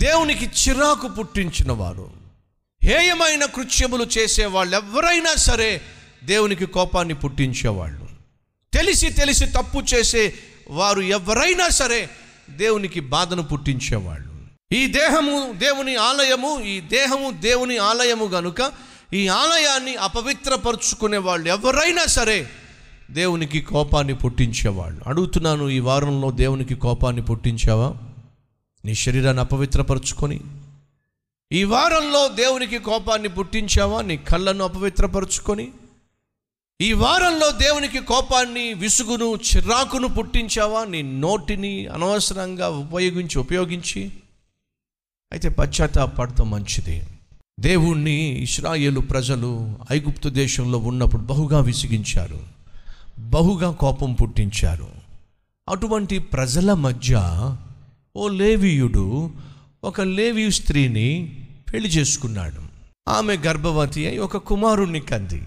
దేవునికి చిరాకు పుట్టించిన వారు హేయమైన కృత్యములు చేసే వాళ్ళు ఎవరైనా సరే దేవునికి కోపాన్ని పుట్టించేవాళ్ళు. తెలిసి తెలిసి తప్పు చేసే వారు ఎవరైనా సరే దేవునికి బాధను పుట్టించేవాళ్ళు. ఈ దేహము దేవుని ఆలయము ఈ దేహము దేవుని ఆలయము గనుక ఈ ఆలయాన్ని అపవిత్రపరుచుకునే వాళ్ళు ఎవరైనా సరే దేవునికి కోపాన్ని పుట్టించేవాళ్ళు. అడుగుతున్నాను ఈ వారంలో దేవునికి కోపాన్ని పుట్టించావా? నీ శరీరాన్ని అపవిత్రపరుచుకొని ఈ వారంలో దేవునికి కోపాన్ని పుట్టించావా? నీ కళ్ళను అపవిత్రపరుచుకొని ఈ వారంలో దేవునికి కోపాన్ని విసుగును చిరాకును పుట్టించావా? నీ నోటిని అనవసరంగా ఉపయోగించి ఉపయోగించి. అయితే పశ్చాత్తాపడటం మంచిది. దేవుణ్ణి ఇస్రాయేలు ప్రజలు ఐగుప్తు దేశంలో ఉన్నప్పుడు బహుగా విసిగించారు. బహుగా కోపం పుట్టించారు. అటువంటి ప్రజల మధ్య ఓ లేవీయుడు ఒక లేవీ స్త్రీని పెళ్ళి చేసుకున్నాడు. ఆమె గర్భవతి అయి ఒక కుమారుణ్ణి కంది.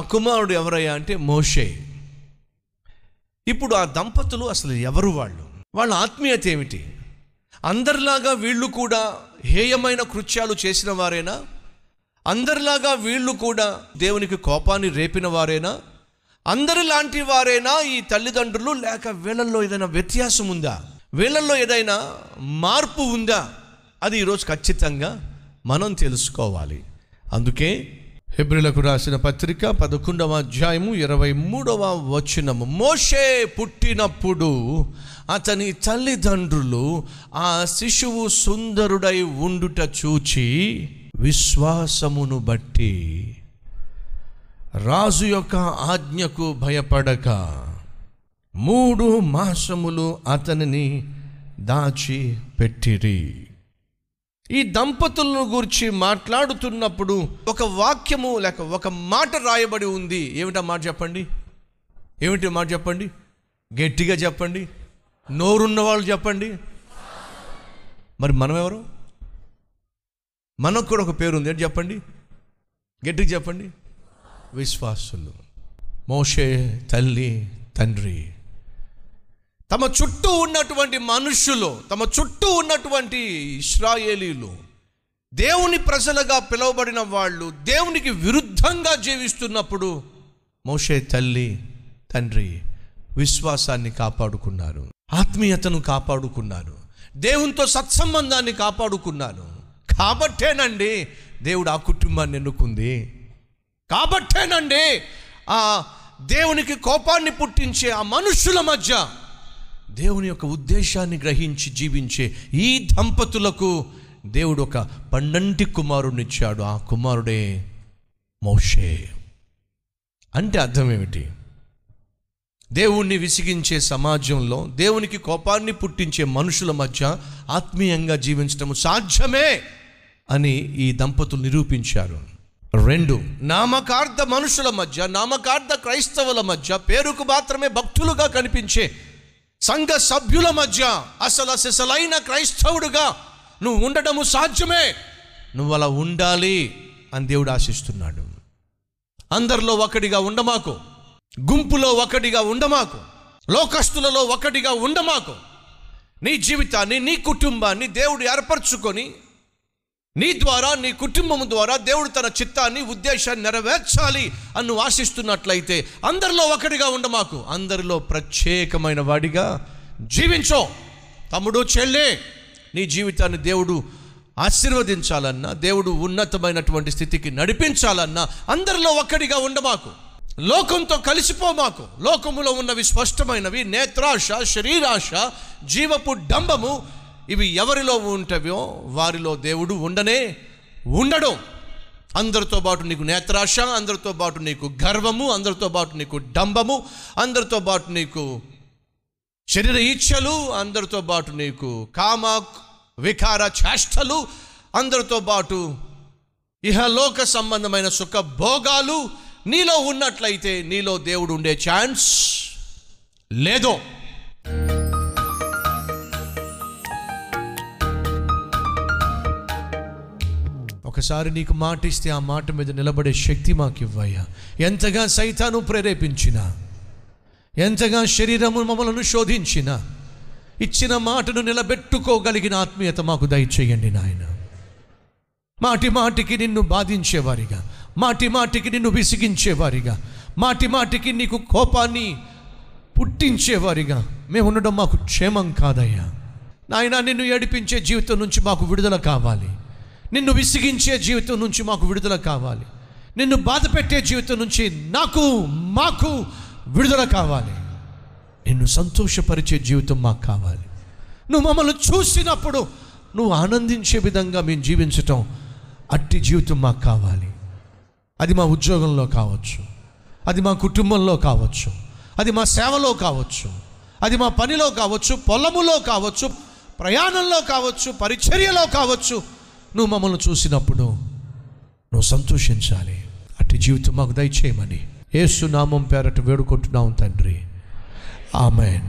ఆ కుమారుడు ఎవరయ్యా అంటే మోషే. ఇప్పుడు ఆ దంపతులు అసలు ఎవరు వాళ్ళు? వాళ్ళ ఆత్మీయత ఏమిటి? అందరిలాగా వీళ్ళు కూడా హేయమైన కృత్యాలు చేసిన వారేనా? అందరిలాగా వీళ్ళు కూడా దేవునికి కోపాన్ని రేపిన వారేనా? అందరిలాంటి వారేనా ఈ తల్లిదండ్రులు? లేక వీళ్ళల్లో ఏదైనా వ్యత్యాసం ఉందా వీళ్ళల్లో ఏదైనా మార్పు ఉందా? అది ఈరోజు ఖచ్చితంగా మనం తెలుసుకోవాలి. అందుకే హెబ్రిలకు రాసిన పత్రిక పదకొండవ అధ్యాయము ఇరవై మూడవ వచనము. మోషే పుట్టినప్పుడు అతని తల్లిదండ్రులు ఆ శిశువు సుందరుడై ఉండుట చూచి విశ్వాసమును బట్టి రాజు యొక్క ఆజ్ఞకు భయపడక మూడు మాసములు అతనిని దాచి పెట్టిరి ఈ దంపతులను గురించి మాట్లాడుతున్నప్పుడు ఒక వాక్యము లేక ఒక మాట రాయబడి ఉంది. ఏమిటా మాట చెప్పండి? ఏమిటి మాట చెప్పండి? గట్టిగా చెప్పండి. నోరున్న వాళ్ళు చెప్పండి. మరి మనం ఎవరు మనకు కూడా ఒక పేరు ఉంది. ఏంటి చెప్పండి? గట్టిగా చెప్పండి. విశ్వాసులు. మోషే తల్లి తండ్రి. తమ చుట్టూ ఉన్నటువంటి మనుష్యులు తమ చుట్టూ ఉన్నటువంటి ఇస్రాయేలీలు దేవుని ప్రజలుగా పిలువబడిన వాళ్ళు దేవునికి విరుద్ధంగా జీవిస్తున్నప్పుడు మోషే తల్లి తండ్రి విశ్వాసాన్ని కాపాడుకున్నారు ఆత్మీయతను కాపాడుకున్నారు దేవునితో సత్సంబంధాన్ని కాపాడుకున్నారు. కాబట్టేనండి దేవుడు ఆ కుటుంబాన్ని ఎన్నుకుంది. కాబట్టేనండి ఆ దేవునికి కోపాన్ని పుట్టించే ఆ మనుషుల మధ్య దేవుని యొక్క ఉద్దేశాన్ని గ్రహించి జీవించే ఈ దంపతులకు దేవుడు ఒక పండంటి కుమారుడినిచ్చాడు ఆ కుమారుడే మోషే. అంటే అర్థం ఏమిటి? దేవుణ్ణి విసిగించే సమాజంలో దేవునికి కోపాన్ని పుట్టించే మనుషుల మధ్య ఆత్మీయంగా జీవించడం సాధ్యమే అని ఈ దంపతులు నిరూపించారు. రెండు నామకార్థ మనుషుల మధ్య నామకార్థ క్రైస్తవుల మధ్య పేరుకు మాత్రమే భక్తులుగా కనిపించే సంఘ సభ్యుల మధ్య అసలు అసలైన క్రైస్తవుడుగా నువ్వు ఉండడము సాధ్యమే. నువ్వు అలా ఉండాలి అని దేవుడు ఆశిస్తున్నాడు. అందరిలో ఒకటిగా ఉండమాకు. గుంపులో ఒకటిగా ఉండమాకు. లోకస్తులలో ఒకటిగా ఉండమాకు. నీ జీవితాన్ని నీ కుటుంబాన్ని దేవుడు ఏర్పరచుకొని నీ ద్వారా నీ కుటుంబం ద్వారా దేవుడు తన చిత్తాన్ని ఉద్దేశాన్ని నెరవేర్చాలి అని ఆశిస్తున్నట్లయితే అందరిలో ఒకటిగా ఉండమాకు అందరిలో ప్రత్యేకమైన వాడిగా జీవించో. తమ్ముడు చెల్లే నీ జీవితాన్ని దేవుడు ఆశీర్వదించాలన్నా దేవుడు ఉన్నతమైనటువంటి స్థితికి నడిపించాలన్నా అందరిలో ఒక్కడిగా ఉండమాకు లోకంతో కలిసిపోమాకు లోకములో ఉన్నవి స్పష్టమైనవి. నేత్రాశ శరీరాశ జీవపు డంబము ఇవి ఎవరిలో ఉంటవో వారిలో దేవుడు ఉండనే ఉండడం. అందరితో పాటు నీకు నేత్రాశ అందరితో పాటు నీకు గర్వము అందరితో పాటు నీకు డంబము అందరితో పాటు నీకు శరీర ఈచ్ఛలు అందరితో పాటు నీకు కామ వికార చేష్టలు అందరితో పాటు ఇహలోక సంబంధమైన సుఖ భోగాలు నీలో ఉన్నట్లయితే నీలో దేవుడు ఉండే ఛాన్స్ లేదో. ఒకసారి నీకు మాట ఇస్తే ఆ మాట మీద నిలబడే శక్తి మాకు ఇవ్వయ్యా ఎంతగా సైతాను ప్రేరేపించినా ఎంతగా శరీరము మమ్మలను శోధించిన ఇచ్చిన మాటను నిలబెట్టుకోగలిగిన ఆత్మీయత మాకు దయచేయండి నాయన. మాటి మాటికి నిన్ను బాధించేవారిగా మాటి మాటికి నిన్ను విసిగించేవారిగా మాటి మాటికి నీకు కోపాన్ని పుట్టించేవారిగా మేము ఉండడం మాకు క్షేమం కాదయ్యా. నాయన నిన్ను ఏడిపించే జీవితం నుంచి మాకు విడుదల కావాలి. నిన్ను విసిగించే జీవితం నుంచి మాకు విడుదల కావాలి. నిన్ను బాధ పెట్టే జీవితం నుంచి నాకు మాకు విడుదల కావాలి. నిన్ను సంతోషపరిచే జీవితం మాకు కావాలి. నువ్వు మమ్మల్ని చూసినప్పుడు నువ్వు ఆనందించే విధంగా మేము జీవించటం అట్టి జీవితం మాకు కావాలి. అది మా ఉద్యోగంలో కావచ్చు. అది మా కుటుంబంలో కావచ్చు. అది మా సేవలో కావచ్చు. అది మా పనిలో కావచ్చు. పొలములో కావచ్చు. ప్రయాణంలో కావచ్చు. పరిచర్యలో కావచ్చు. నువ్వు మమ్మల్ని చూసినప్పుడు నువ్వు సంతోషించాలి. అట్టి జీవితం మాకు దయచేయమని ఏసునామం పేరట వేడుకుంటున్నాం తండ్రి. ఆమెన్.